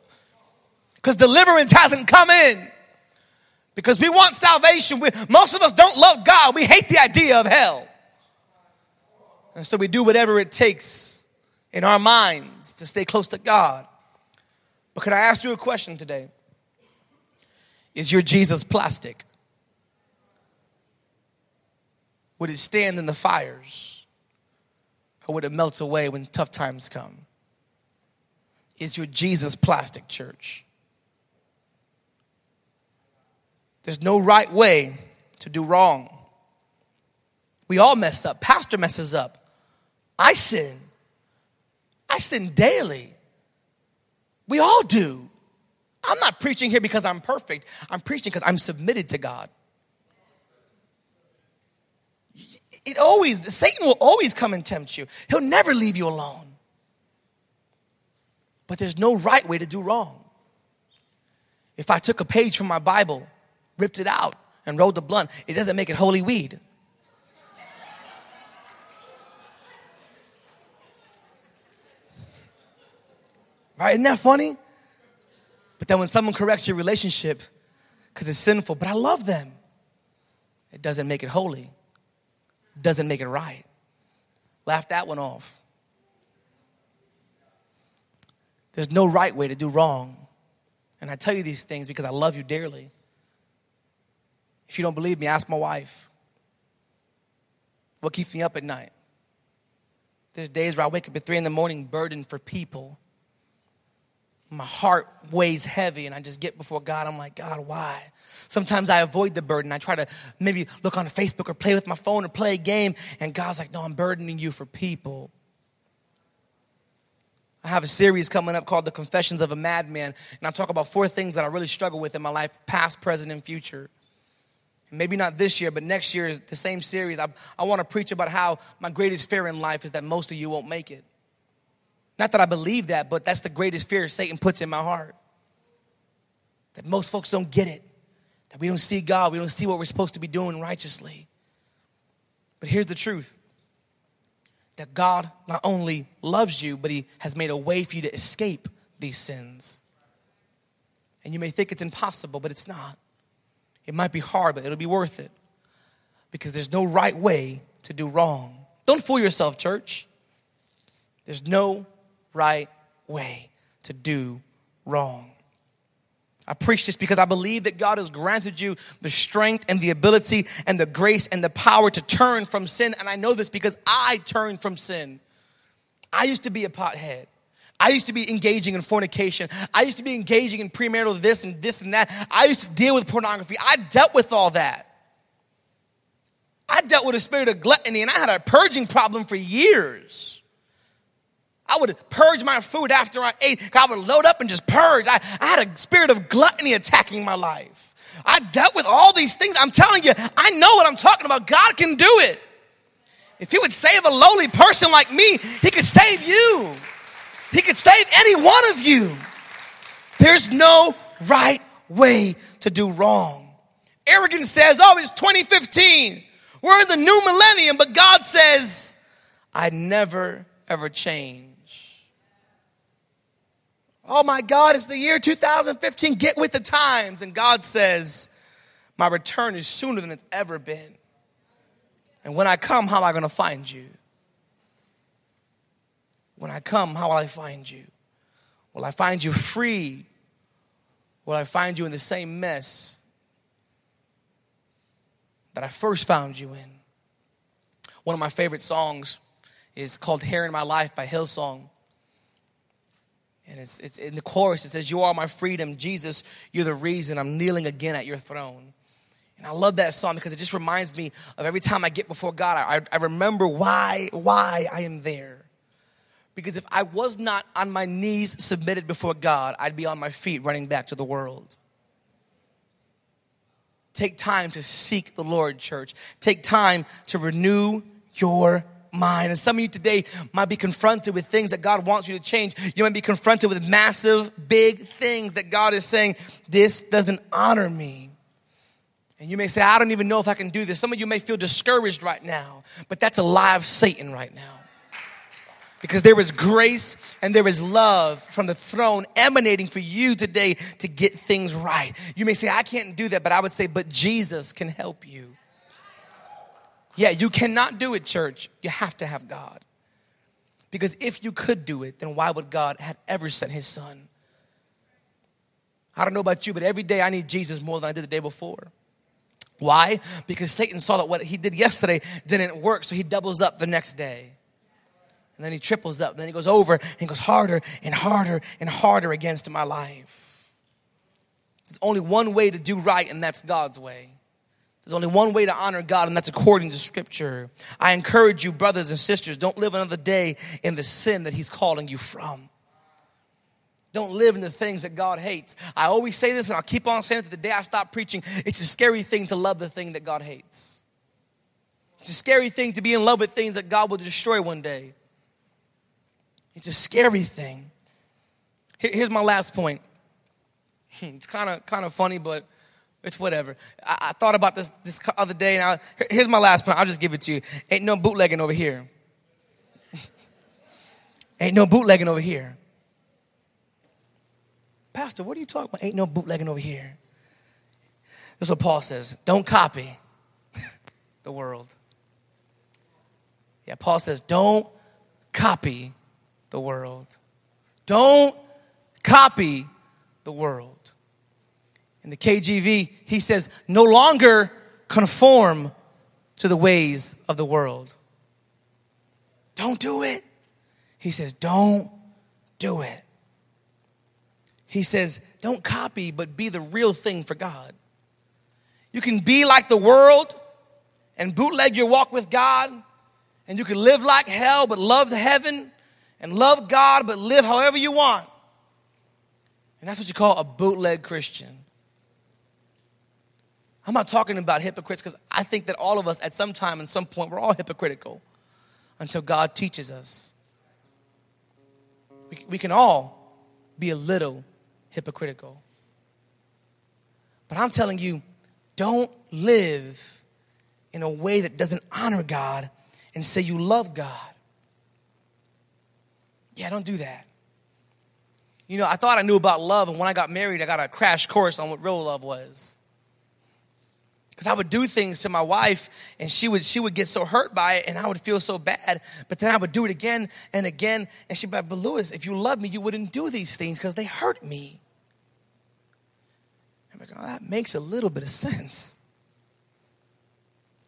Because deliverance hasn't come in. Because we want salvation. We, most of us don't love God. We hate the idea of hell. And so we do whatever it takes in our minds to stay close to God. But can I ask you a question today? Is your Jesus plastic? Would it stand in the fires? Or would it melt away when tough times come? Is your Jesus plastic, church? There's no right way to do wrong. We all mess up. Pastor messes up. I sin. I sin daily. We all do. I'm not preaching here because I'm perfect. I'm preaching because I'm submitted to God. It always, Satan will always come and tempt you. He'll never leave you alone. But there's no right way to do wrong. If I took a page from my Bible ripped it out and rolled the blunt. It doesn't make it holy weed. Right? Isn't that funny? But then when someone corrects your relationship because it's sinful, but I love them, it doesn't make it holy, doesn't make it right. Laugh that one off. There's no right way to do wrong. And I tell you these things because I love you dearly. If you don't believe me, ask my wife. What keeps me up at night? There's days where I wake up at three in the morning burdened for people. My heart weighs heavy, and I just get before God. I'm like, God, why? Sometimes I avoid the burden. I try to maybe look on Facebook or play with my phone or play a game, and God's like, No, I'm burdening you for people. I have a series coming up called The Confessions of a Madman, and I talk about four things that I really struggle with in my life, past, present, and future. Maybe not this year, but next year is the same series. I, I want to preach about how my greatest fear in life is that most of you won't make it. Not that I believe that, but that's the greatest fear Satan puts in my heart. That most folks don't get it. That we don't see God. We don't see what we're supposed to be doing righteously. But here's the truth that God not only loves you, but He has made a way for you to escape these sins. And you may think it's impossible, but it's not. It might be hard, but it'll be worth it because there's no right way to do wrong. Don't fool yourself, church. There's no right way to do wrong. I preach this because I believe that God has granted you the strength and the ability and the grace and the power to turn from sin. And I know this because I turned from sin. I used to be a pothead. I used to be engaging in fornication. I used to be engaging in premarital this and this and that. I used to deal with pornography. I dealt with all that. I dealt with a spirit of gluttony and I had a purging problem for years. I would purge my food after I ate. I would load up and just purge. I, I had a spirit of gluttony attacking my life. I dealt with all these things. I'm telling you, I know what I'm talking about. God can do it. If He would save a lowly person like me, He could save you. He could save any one of you. There's no right way to do wrong. Arrogance says, oh, it's 2015. We're in the new millennium, but God says, I never ever change. Oh my God, it's the year 2015. Get with the times. And God says, My return is sooner than it's ever been. And when I come, how am I going to find you? When I come, how will I find you? Will I find you free? Will I find you in the same mess that I first found you in? One of my favorite songs is called Here in My Life by Hillsong. And it's, it's in the chorus, it says, You are my freedom. Jesus, you're the reason I'm kneeling again at your throne. And I love that song because it just reminds me of every time I get before God, I, I remember why, why I am there. Because if I was not on my knees submitted before God, I'd be on my feet running back to the world. Take time to seek the Lord, church. Take time to renew your mind. And some of you today might be confronted with things that God wants you to change. You might be confronted with massive, big things that God is saying, this doesn't honor me. And you may say, I don't even know if I can do this. Some of you may feel discouraged right now, but that's a lie of Satan right now. Because there is grace and there is love from the throne emanating for you today to get things right. You may say, I can't do that, but I would say, but Jesus can help you. Yeah, you cannot do it, church. You have to have God. Because if you could do it, then why would God have ever sent his son? I don't know about you, but every day I need Jesus more than I did the day before. Why? Because Satan saw that what he did yesterday didn't work, so he doubles up the next day. And then he triples up, and then he goes over and goes harder and harder and harder against my life. There's only one way to do right, and that's God's way. There's only one way to honor God, and that's according to Scripture. I encourage you, brothers and sisters, don't live another day in the sin that He's calling you from. Don't live in the things that God hates. I always say this, and I'll keep on saying it to the day I stop preaching. It's a scary thing to love the thing that God hates. It's a scary thing to be in love with things that God will destroy one day. It's a scary thing. Here's my last point. It's kind of kind of funny, but it's whatever. I, I, thought about this this other day, and I, here's my last point. I'll just give it to you. Ain't no bootlegging over here. Ain't no bootlegging over here. Pastor, what are you talking about? Ain't no bootlegging over here. This is what Paul says. Don't copy the world. Yeah, Paul says, don't copy the world. Don't copy the world. In the KJV, he says, no longer conform to the ways of the world. Don't do it. He says, don't do it. He says, don't copy, but be the real thing for God. You can be like the world and bootleg your walk with God, and you can live like hell, but love heaven, and love God, but live however you want. And that's what you call a bootleg Christian. I'm not talking about hypocrites because I think that all of us at some time and some point we're all hypocritical until God teaches us. We, we can all be a little hypocritical. But I'm telling you, don't live in a way that doesn't honor God and say you love God. Yeah, don't do that. You know, I thought I knew about love, and when I got married, I got a crash course on what real love was because I would do things to my wife and she would she would get so hurt by it and I would feel so bad. But then I would do it again and again and she'd be like, "But Lewis, if you love me, you wouldn't do these things because they hurt me." I'm like, "Oh, that makes a little bit of sense.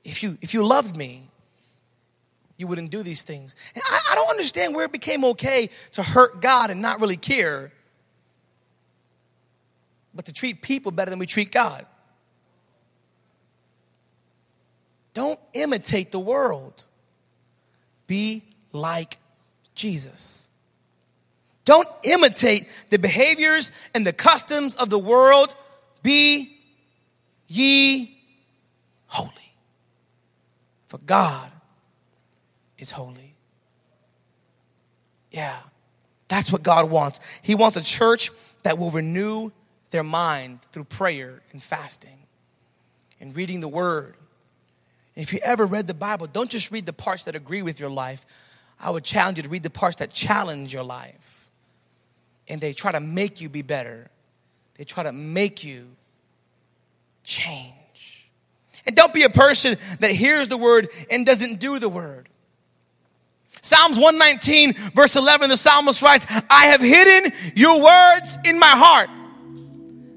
If you if you loved me, you wouldn't do these things." And I, I don't understand where it became okay to hurt God and not really care, but to treat people better than we treat God. Don't imitate the world. Be like Jesus. Don't imitate the behaviors and the customs of the world. Be ye holy. For God is holy. Yeah, that's what God wants. He wants a church that will renew their mind through prayer and fasting and reading the word if you ever read the Bible, don't just read the parts that agree with your life. I would challenge you to read the parts that challenge your life. And they try to make you be better, they try to make you change. And don't be a person that hears the word and doesn't do the word. Psalms 119, verse 11, the psalmist writes, I have hidden your words in my heart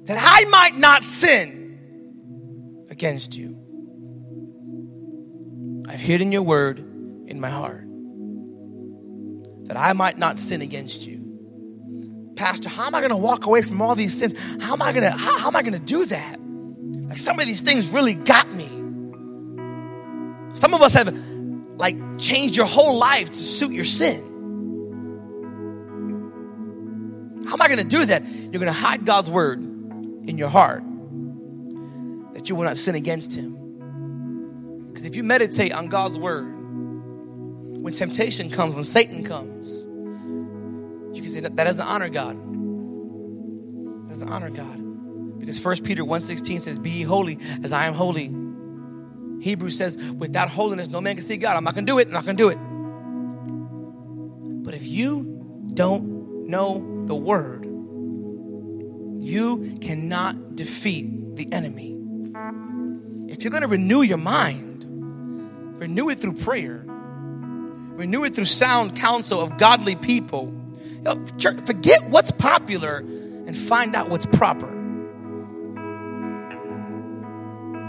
that I might not sin against you. I've hidden your word in my heart that I might not sin against you. Pastor, how am I going to walk away from all these sins? How am I going to how, how am I going to do that? Like some of these things really got me. Some of us have like changed your whole life to suit your sin. How am I going to do that? You're going to hide God's word in your heart that you will not sin against Him. Because if you meditate on God's word, when temptation comes, when Satan comes, you can say that, doesn't honor God. That doesn't honor God. Because 1 Peter 1.16 says, Be holy as I am holy. Hebrews says, without holiness, no man can see God. I'm not gonna do it, I'm not gonna do it. But if you don't know the word, you cannot defeat the enemy. If you're gonna renew your mind, renew it through prayer, renew it through sound counsel of godly people. Forget what's popular and find out what's proper.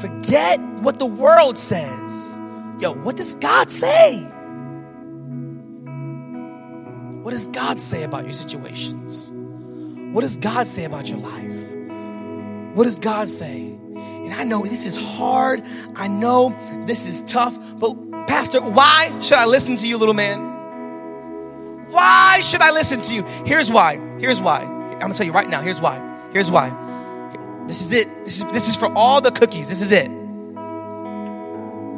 Forget what the world says. Yo, what does God say? What does God say about your situations? What does God say about your life? What does God say? And I know this is hard. I know this is tough. But, Pastor, why should I listen to you, little man? Why should I listen to you? Here's why. Here's why. I'm gonna tell you right now. Here's why. Here's why. This is it. This is, this is for all the cookies. This is it.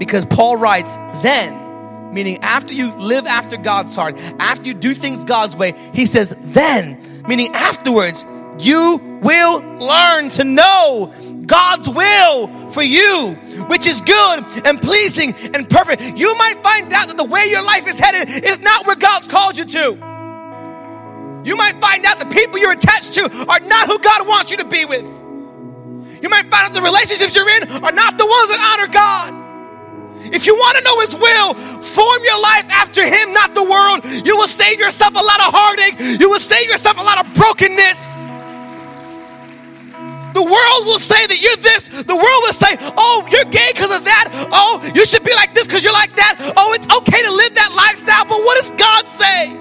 Because Paul writes, then, meaning after you live after God's heart, after you do things God's way, he says, then, meaning afterwards, you will learn to know God's will for you, which is good and pleasing and perfect. You might find out that the way your life is headed is not where God's called you to. You might find out the people you're attached to are not who God wants you to be with. You might find out the relationships you're in are not the ones that honor God. If you want to know His will, form your life after Him, not the world. You will save yourself a lot of heartache. You will save yourself a lot of brokenness. The world will say that you're this. The world will say, oh, you're gay because of that. Oh, you should be like this because you're like that. Oh, it's okay to live that lifestyle. But what does God say?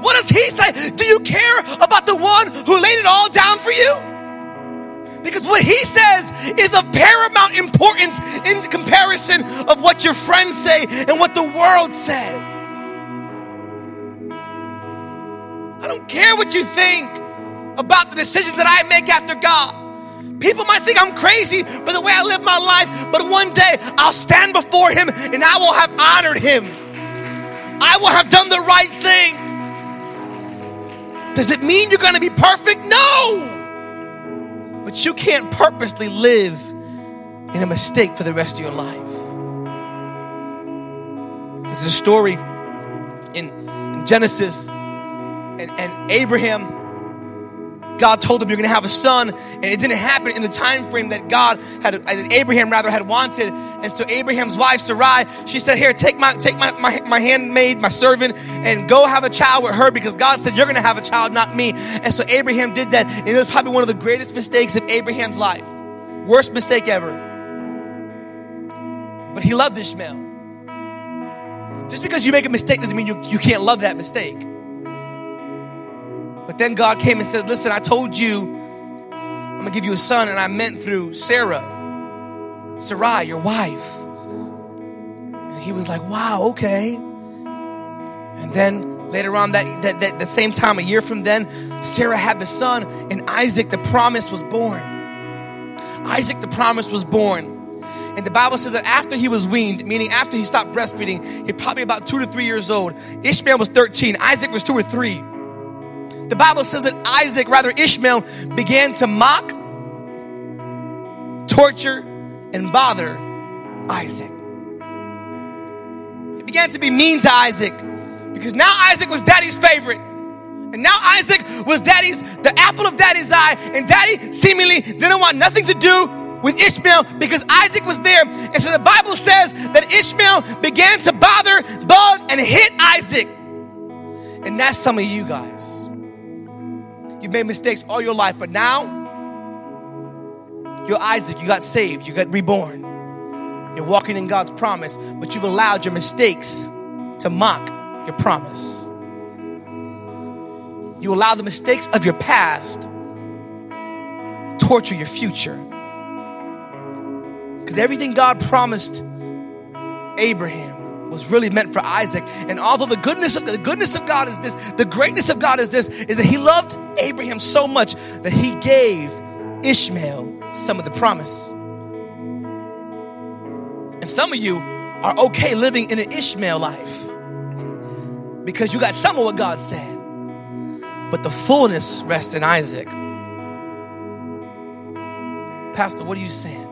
What does He say? Do you care about the one who laid it all down for you? Because what he says is of paramount importance in comparison of what your friends say and what the world says. I don't care what you think about the decisions that I make after God. People might think I'm crazy for the way I live my life, but one day I'll stand before Him and I will have honored Him. I will have done the right thing. Does it mean you're going to be perfect? No. But you can't purposely live in a mistake for the rest of your life. There's a story in, in Genesis, and, and Abraham God told him you're going to have a son, and it didn't happen in the time frame that God had, Abraham rather had wanted. And so Abraham's wife Sarai, she said, "Here, take my take my my, my handmaid, my servant, and go have a child with her because God said you're going to have a child, not me." And so Abraham did that, and it was probably one of the greatest mistakes of Abraham's life, worst mistake ever. But he loved Ishmael. Just because you make a mistake doesn't mean you, you can't love that mistake. But then God came and said, Listen, I told you I'm gonna give you a son, and I meant through Sarah, Sarai, your wife. And he was like, Wow, okay. And then later on, that, that, that the same time, a year from then, Sarah had the son, and Isaac, the promise, was born. Isaac, the promise, was born. And the Bible says that after he was weaned, meaning after he stopped breastfeeding, he probably about two to three years old. Ishmael was 13, Isaac was two or three. The Bible says that Isaac, rather Ishmael, began to mock, torture, and bother Isaac. He began to be mean to Isaac because now Isaac was daddy's favorite. And now Isaac was daddy's, the apple of daddy's eye. And daddy seemingly didn't want nothing to do with Ishmael because Isaac was there. And so the Bible says that Ishmael began to bother, bug, and hit Isaac. And that's some of you guys. You've made mistakes all your life, but now you're Isaac. You got saved. You got reborn. You're walking in God's promise, but you've allowed your mistakes to mock your promise. You allow the mistakes of your past torture your future. Because everything God promised Abraham was really meant for Isaac. And although the goodness of the goodness of God is this, the greatness of God is this, is that He loved Abraham so much that He gave Ishmael some of the promise. And some of you are okay living in an Ishmael life because you got some of what God said, but the fullness rests in Isaac. Pastor, what are you saying?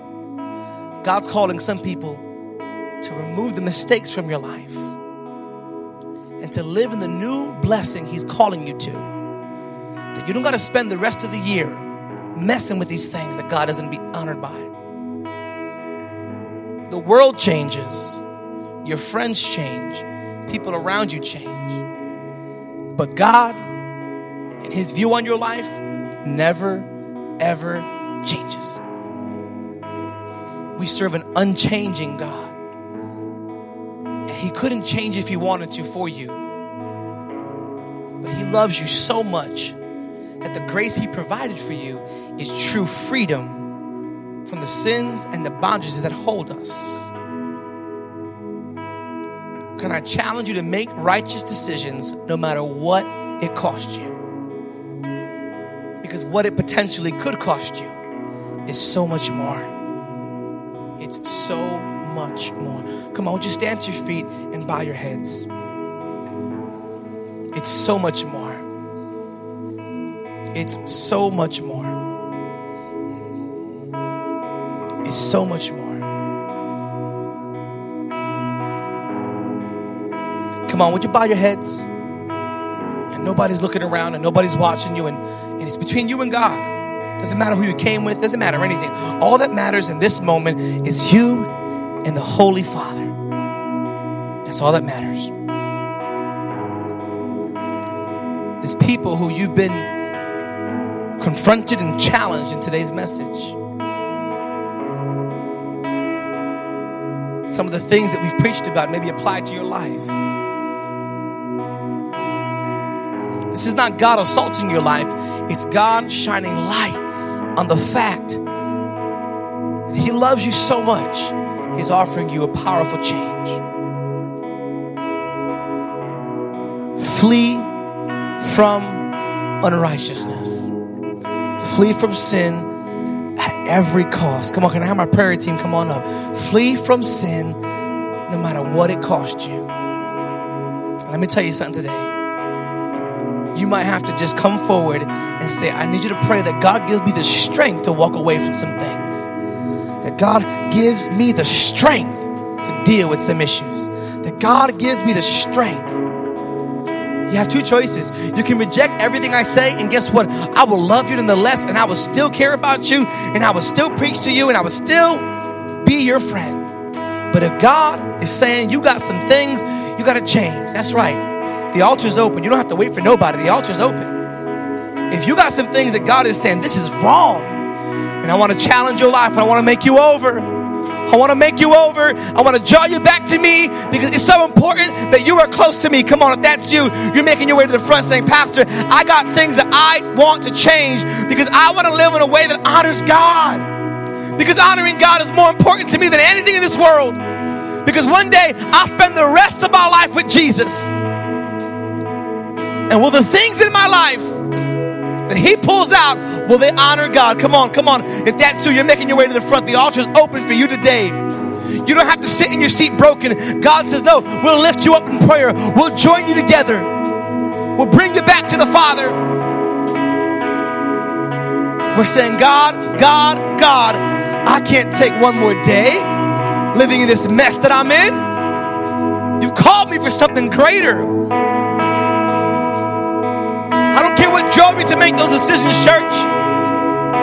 God's calling some people to remove the mistakes from your life and to live in the new blessing He's calling you to. That you don't got to spend the rest of the year messing with these things that God doesn't be honored by. The world changes, your friends change, people around you change. But God and His view on your life never, ever changes. We serve an unchanging God. He couldn't change if He wanted to for you. But He loves you so much that the grace He provided for you is true freedom from the sins and the bondages that hold us. Can I challenge you to make righteous decisions no matter what it costs you? Because what it potentially could cost you is so much more. It's so much more. Come on, would you stand to your feet and bow your heads? It's so much more. It's so much more. It's so much more. Come on, would you bow your heads? And nobody's looking around and nobody's watching you, and, and it's between you and God. Doesn't matter who you came with, doesn't matter anything. All that matters in this moment is you and the Holy Father. That's all that matters. There's people who you've been confronted and challenged in today's message. Some of the things that we've preached about maybe applied to your life. This is not God assaulting your life, it's God shining light on the fact that He loves you so much, He's offering you a powerful change. Flee from unrighteousness, flee from sin at every cost. Come on, can I have my prayer team come on up? Flee from sin no matter what it costs you. Let me tell you something today you might have to just come forward and say, I need you to pray that God gives me the strength to walk away from some things. That God gives me the strength to deal with some issues. That God gives me the strength. You have two choices. You can reject everything I say, and guess what? I will love you nonetheless, and I will still care about you, and I will still preach to you, and I will still be your friend. But if God is saying you got some things you got to change, that's right. The altar's open. You don't have to wait for nobody. The altar's open. If you got some things that God is saying, this is wrong, and I want to challenge your life, and I want to make you over. I want to make you over. I want to draw you back to me because it's so important that you are close to me. Come on, if that's you, you're making your way to the front saying, Pastor, I got things that I want to change because I want to live in a way that honors God. Because honoring God is more important to me than anything in this world. Because one day I'll spend the rest of my life with Jesus. And will the things in my life that He pulls out, will they honor God? Come on, come on. If that's you, you're making your way to the front. The altar is open for you today. You don't have to sit in your seat broken. God says, No, we'll lift you up in prayer. We'll join you together. We'll bring you back to the Father. We're saying, God, God, God, I can't take one more day living in this mess that I'm in. You've called me for something greater. I don't care what drove you to make those decisions, church.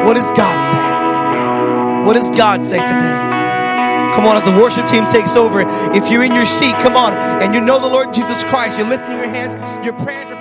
What does God say? What does God say today? Come on, as the worship team takes over, if you're in your seat, come on, and you know the Lord Jesus Christ, you're lifting your hands, you're praying for